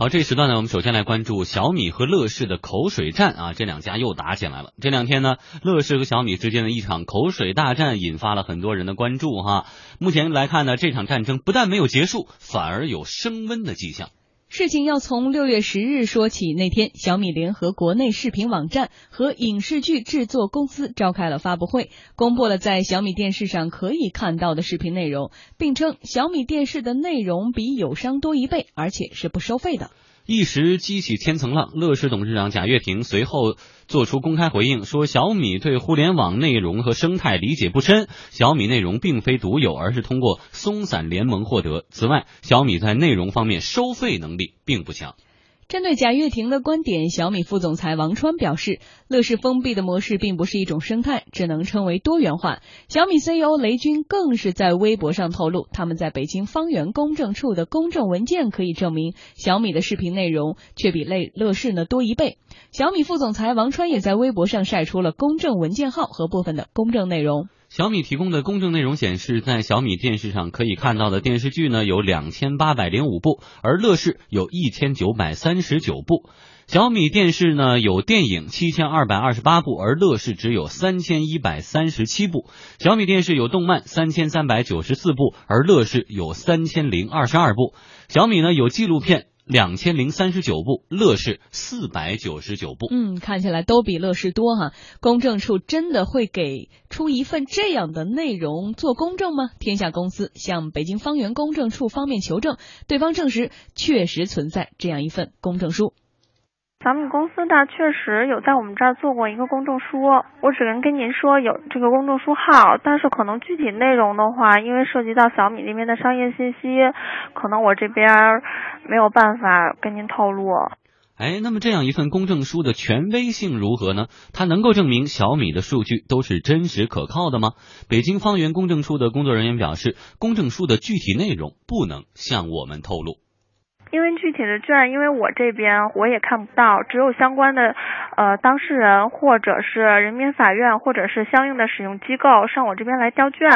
好，这一时段呢，我们首先来关注小米和乐视的口水战啊，这两家又打起来了。这两天呢，乐视和小米之间的一场口水大战引发了很多人的关注哈。目前来看呢，这场战争不但没有结束，反而有升温的迹象。事情要从六月十日说起。那天，小米联合国内视频网站和影视剧制作公司召开了发布会，公布了在小米电视上可以看到的视频内容，并称小米电视的内容比友商多一倍，而且是不收费的。一时激起千层浪，乐视董事长贾跃亭随后做出公开回应，说小米对互联网内容和生态理解不深，小米内容并非独有，而是通过松散联盟获得。此外，小米在内容方面收费能力并不强。针对贾跃亭的观点，小米副总裁王川表示，乐视封闭的模式并不是一种生态，只能称为多元化。小米 CEO 雷军更是在微博上透露，他们在北京方圆公证处的公证文件可以证明，小米的视频内容却比类乐视呢多一倍。小米副总裁王川也在微博上晒出了公证文件号和部分的公证内容。小米提供的公证内容显示，在小米电视上可以看到的电视剧呢有两千八百零五部，而乐视有一千九百三十九部。小米电视呢有电影七千二百二十八部，而乐视只有三千一百三十七部。小米电视有动漫三千三百九十四部，而乐视有三千零二十二部。小米呢有纪录片。两千零三十九部，乐视四百九十九部。嗯，看起来都比乐视多哈。公证处真的会给出一份这样的内容做公证吗？天下公司向北京方圆公证处方面求证，对方证实确实存在这样一份公证书。小米公司的确实有在我们这儿做过一个公证书，我只能跟您说有这个公证书号，但是可能具体内容的话，因为涉及到小米那边的商业信息，可能我这边没有办法跟您透露。哎，那么这样一份公证书的权威性如何呢？它能够证明小米的数据都是真实可靠的吗？北京方圆公证处的工作人员表示，公证书的具体内容不能向我们透露。因为具体的卷，因为我这边我也看不到，只有相关的呃当事人或者是人民法院或者是相应的使用机构上我这边来调卷，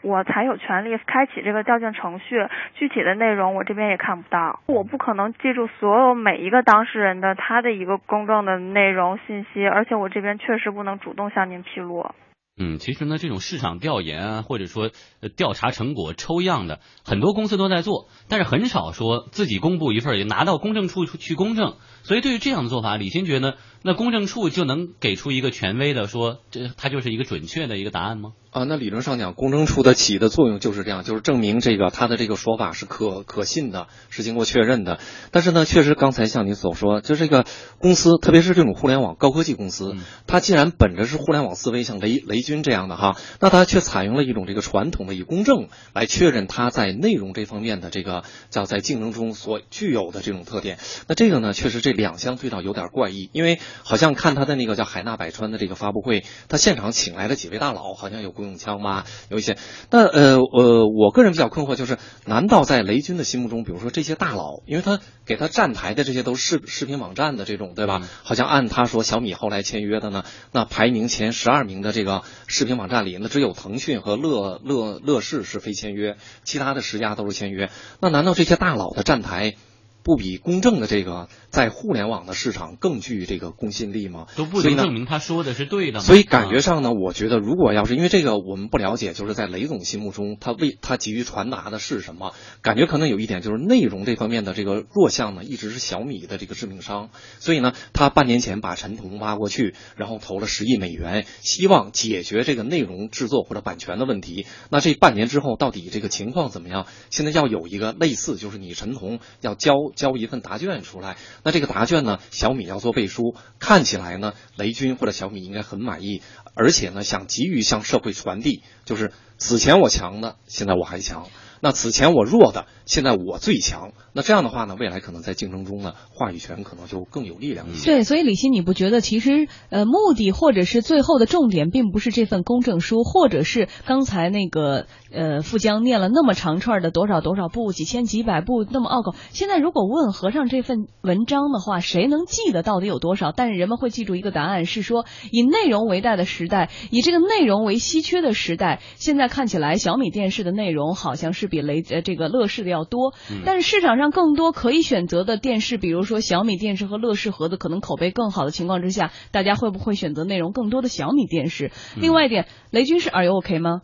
我才有权利开启这个调卷程序。具体的内容我这边也看不到，我不可能记住所有每一个当事人的他的一个公证的内容信息，而且我这边确实不能主动向您披露。嗯，其实呢，这种市场调研啊，或者说调查成果抽样的，很多公司都在做，但是很少说自己公布一份，也拿到公证处去公证。所以对于这样的做法，李欣觉得，那公证处就能给出一个权威的说，这它就是一个准确的一个答案吗？啊，那理论上讲，公证处的起的作用就是这样，就是证明这个他的这个说法是可可信的，是经过确认的。但是呢，确实刚才像你所说，就这个公司，特别是这种互联网高科技公司，它既然本着是互联网思维，像雷雷军这样的哈，那它却采用了一种这个传统的以公证来确认它在内容这方面的这个叫在竞争中所具有的这种特点。那这个呢，确实这两相对照有点怪异，因为好像看他的那个叫海纳百川的这个发布会，他现场请来了几位大佬，好像有。顾永锵吧？有一些，那呃呃，我个人比较困惑，就是难道在雷军的心目中，比如说这些大佬，因为他给他站台的这些都是视视频网站的这种，对吧？好像按他说，小米后来签约的呢，那排名前十二名的这个视频网站里，那只有腾讯和乐乐乐视是非签约，其他的十家都是签约。那难道这些大佬的站台？不比公正的这个在互联网的市场更具这个公信力吗？都不能证明他说的是对的。所以感觉上呢，我觉得如果要是因为这个我们不了解，就是在雷总心目中，他为他急于传达的是什么？感觉可能有一点就是内容这方面的这个弱项呢，一直是小米的这个致命伤。所以呢，他半年前把陈彤挖过去，然后投了十亿美元，希望解决这个内容制作或者版权的问题。那这半年之后到底这个情况怎么样？现在要有一个类似，就是你陈彤要交。交一份答卷出来，那这个答卷呢？小米要做背书，看起来呢，雷军或者小米应该很满意，而且呢，想急于向社会传递，就是此前我强的，现在我还强。那此前我弱的，现在我最强。那这样的话呢，未来可能在竞争中呢，话语权可能就更有力量一些。对，所以李欣，你不觉得其实呃，目的或者是最后的重点，并不是这份公证书，或者是刚才那个呃，富江念了那么长串的多少多少部、几千几百部那么拗口。现在如果问和尚这份文章的话，谁能记得到底有多少？但是人们会记住一个答案，是说以内容为代的时代，以这个内容为稀缺的时代，现在看起来小米电视的内容好像是。比雷呃这个乐视的要多。嗯但是市场上更多可以选择的电视，比如说小米电视和乐视盒子，可能口碑更好的情况之下，大家会不会选择内容更多的小米电视？嗯另外一点，雷军是 Are you OK 吗？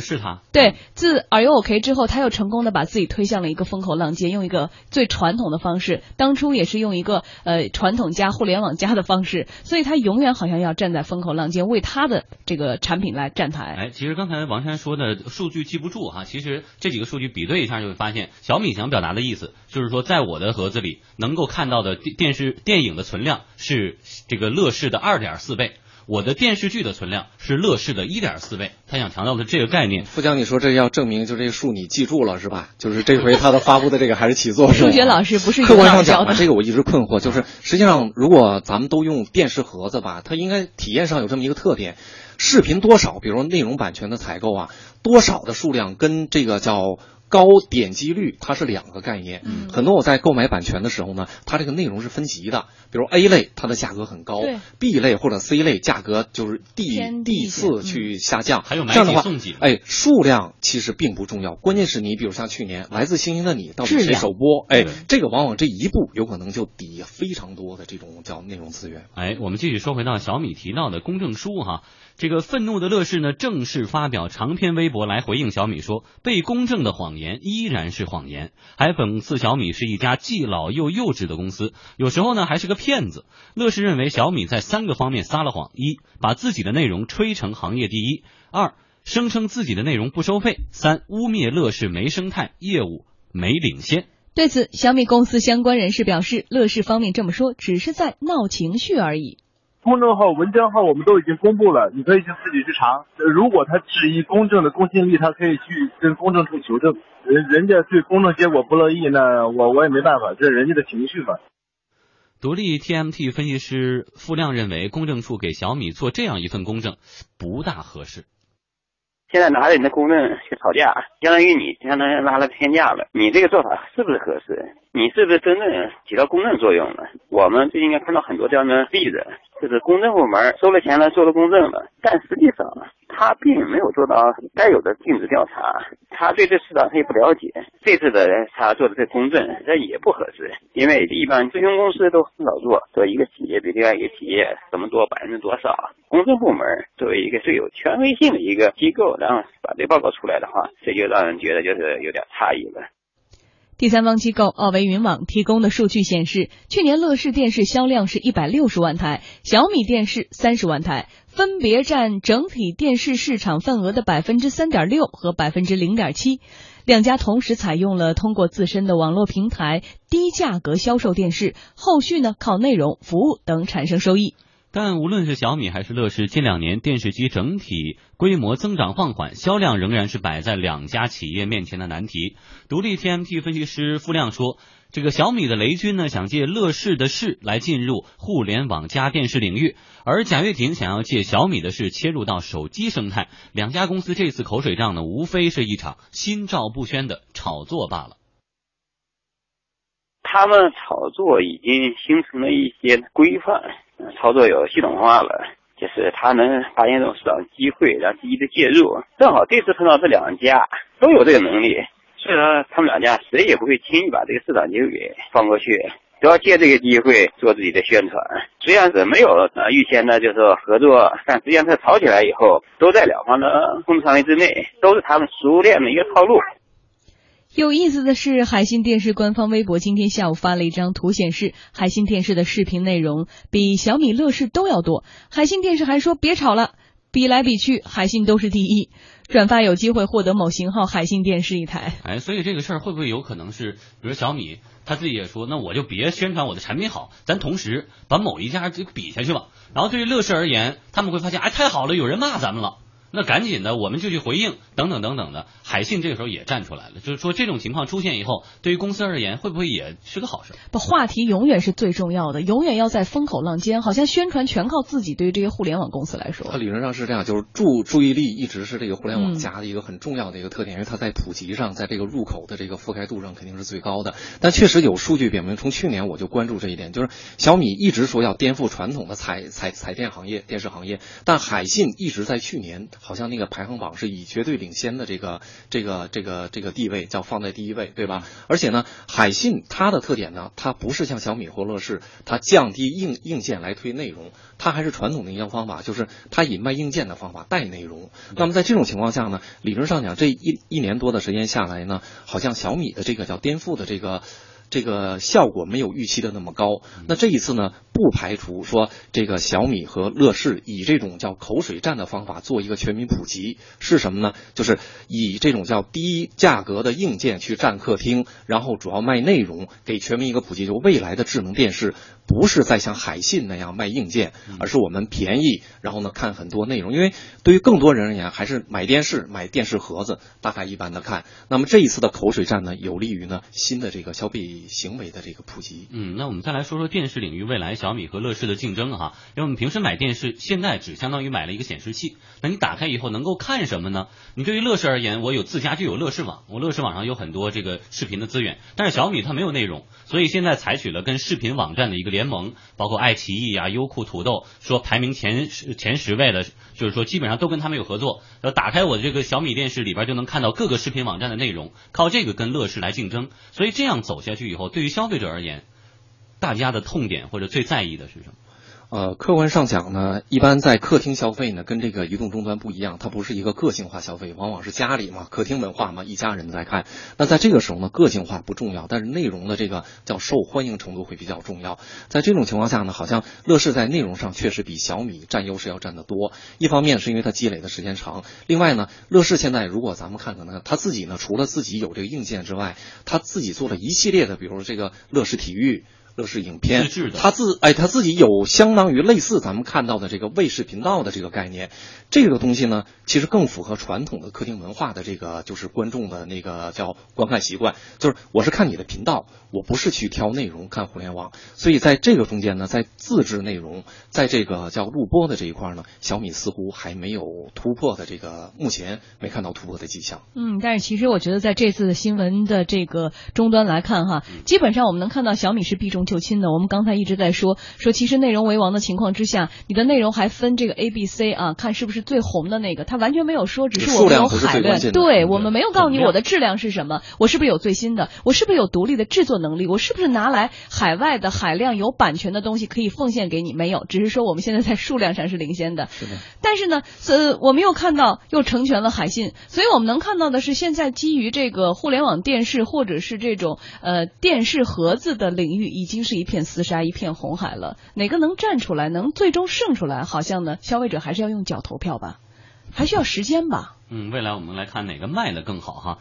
是他对，自 Are You OK 之后，他又成功的把自己推向了一个风口浪尖，用一个最传统的方式，当初也是用一个呃传统加互联网加的方式，所以他永远好像要站在风口浪尖，为他的这个产品来站台。哎，其实刚才王珊说的数据记不住哈，其实这几个数据比对一下就会发现，小米想表达的意思就是说，在我的盒子里能够看到的电电视电影的存量是这个乐视的二点四倍。我的电视剧的存量是乐视的一点四倍，他想强调的这个概念。富江，你说这要证明就这个数你记住了是吧？就是这回他的发布的这个还是起作用。数学老师不是客观上讲吧，这个我一直困惑，就是实际上如果咱们都用电视盒子吧，它应该体验上有这么一个特点，视频多少，比如说内容版权的采购啊，多少的数量跟这个叫。高点击率它是两个概念，嗯。很多我在购买版权的时候呢，它这个内容是分级的，比如 A 类它的价格很高对，B 类或者 C 类价格就是递递次嗯。去下降，还有买这样的话几送几，哎，数量其实并不重要，关键是你比如像去年《来自星星的你》到底谁首播，哎，这个往往这一步有可能就抵非常多的这种叫内容资源。哎，我们继续说回到小米提到的公证书哈，这个愤怒的乐视呢正式发表长篇微博来回应小米说，被公正的谎言言依然是谎言，还讽刺小米是一家既老又幼稚的公司，有时候呢还是个骗子。乐视认为小米在三个方面撒了谎：一，把自己的内容吹成行业第一；二，声称自己的内容不收费；三，污蔑乐视没生态，业务没领先。对此，小米公司相关人士表示，乐视方面这么说只是在闹情绪而已。公众号、文章号我们都已经公布了，你可以去自己去查。呃如果他质疑公正的公信力，他可以去跟公证处求证。人人家对公证结果不乐意，那我我也没办法，这是人家的情绪嘛。独立 TMT 分析师付亮认为，公证处给小米做这样一份公证不大合适。现在拿着你的公证去吵架，相当于你相当于拉了天价了。你这个做法是不是合适？你是不是真正起到公证作用了？我们最近应该看到很多这样的例子，就是公证部门收了钱了，做了公证了，但实际上他并没有做到该有的尽职调查，他对这市场他也不了解。这次的他做的这公证，这也不合适，因为一般咨询公司都很少做，做一个企业比另外一个企业怎么多百分之多少。公证部门作为一个最有权威性的一个机构，然后把这报告出来的话，这就让人觉得就是有点诧异了。第三方机构奥维云网提供的数据显示，去年乐视电视销量是一百六十万台，小米电视三十万台，分别占整体电视市场份额的百分之三点六和百分之零点七。两家同时采用了通过自身的网络平台低价格销售电视，后续呢靠内容、服务等产生收益。但无论是小米还是乐视，近两年电视机整体规模增长放缓，销量仍然是摆在两家企业面前的难题。独立 TMT 分析师付亮说，这个小米的雷军呢，想借乐视的势来进入互联网加电视领域，而贾跃亭想要借小米的势切入到手机生态。两家公司这次口水仗呢，无非是一场心照不宣的炒作罢了。他们炒作已经形成了一些规范，操作有系统化了，就是他能发现这种市场机会，然后积极的介入。正好这次碰到这两家都有这个能力，所以说他们两家谁也不会轻易把这个市场机会给放过去，都要借这个机会做自己的宣传。虽然是没有呃预先的就是说合作，但实际上它炒起来以后，都在两方的控制范围之内，都是他们熟练的一个套路。有意思的是，海信电视官方微博今天下午发了一张图，显示海信电视的视频内容比小米、乐视都要多。海信电视还说别吵了，比来比去，海信都是第一。转发有机会获得某型号海信电视一台。哎，所以这个事儿会不会有可能是，比如小米他自己也说，那我就别宣传我的产品好，咱同时把某一家就比下去吧。然后对于乐视而言，他们会发现，哎，太好了，有人骂咱们了。那赶紧的，我们就去回应，等等等等的。海信这个时候也站出来了，就是说这种情况出现以后，对于公司而言，会不会也是个好事？不，话题永远是最重要的，永远要在风口浪尖。好像宣传全靠自己，对于这些互联网公司来说，它理论上是这样，就是注注意力一直是这个互联网嗯加的一个很重要的一个特点，因为它在普及上，在这个入口的这个覆盖度上肯定是最高的。但确实有数据表明，从去年我就关注这一点，就是小米一直说要颠覆传统的彩彩彩电行业、电视行业，但海信一直在去年好像那个排行榜是以绝对领先的这个这个这个这个地位叫放在第一位，对吧？而且呢，海信它的特点呢，它不是像小米或乐视，它降低硬硬件来推内容，它还是传统的营销方法，就是它以卖硬件的方法带内容。那么在这种情况下呢，理论上讲，这一一年多的时间下来呢，好像小米的这个叫颠覆的这个。这个效果没有预期的那么高。那这一次呢，不排除说这个小米和乐视以这种叫口水战的方法做一个全民普及，是什么呢？就是以这种叫低价格的硬件去占客厅，然后主要卖内容，给全民一个普及。就未来的智能电视不是在像海信那样卖硬件，而是我们便宜，然后呢看很多内容。因为对于更多人而言，还是买电视买电视盒子，大概一般的看。那么这一次的口水战呢，有利于呢新的这个消费。行为的这个普及，嗯，那我们再来说说电视领域未来小米和乐视的竞争哈。因为我们平时买电视，现在只相当于买了一个显示器，那你打开以后能够看什么呢？你对于乐视而言，我有自家就有乐视网，我乐视网上有很多这个视频的资源，但是小米它没有内容，所以现在采取了跟视频网站的一个联盟，包括爱奇艺啊、优酷、土豆，说排名前十前十位的，就是说基本上都跟他们有合作。要打开我这个小米电视里边就能看到各个视频网站的内容，靠这个跟乐视来竞争，所以这样走下去。以后，对于消费者而言，大家的痛点或者最在意的是什么？呃，客观上讲呢，一般在客厅消费呢，跟这个移动终端不一样，它不是一个个性化消费，往往是家里嘛，客厅文化嘛，一家人在看。那在这个时候呢，个性化不重要，但是内容的这个叫受欢迎程度会比较重要。在这种情况下呢，好像乐视在内容上确实比小米占优势要占得多。一方面是因为它积累的时间长，另外呢，乐视现在如果咱们看可能它自己呢，除了自己有这个硬件之外，它自己做了一系列的，比如这个乐视体育。乐视影片，他自哎他自己有相当于类似咱们看到的这个卫视频道的这个概念，这个东西呢，其实更符合传统的客厅文化的这个就是观众的那个叫观看习惯，就是我是看你的频道，我不是去挑内容看互联网，所以在这个中间呢，在自制内容，在这个叫录播的这一块呢，小米似乎还没有突破的这个，目前没看到突破的迹象。嗯，但是其实我觉得在这次的新闻的这个终端来看哈，基本上我们能看到小米是避重。就亲的，我们刚才一直在说说，其实内容为王的情况之下，你的内容还分这个 A、B、C 啊，看是不是最红的那个，他完全没有说，只是我们有海量，对我们没有告诉你我的质量是什么，我是不是有最新的，我是不是有独立的制作能力，我是不是拿来海外的海量有版权的东西可以奉献给你？没有，只是说我们现在在数量上是领先的。是的。但是呢，呃，我们又看到又成全了海信，所以我们能看到的是，现在基于这个互联网电视或者是这种呃电视盒子的领域，已经是一片。厮杀一片红海了，哪个能站出来，能最终胜出来？好像呢，消费者还是要用脚投票吧，还需要时间吧。嗯，未来我们来看哪个卖的更好哈。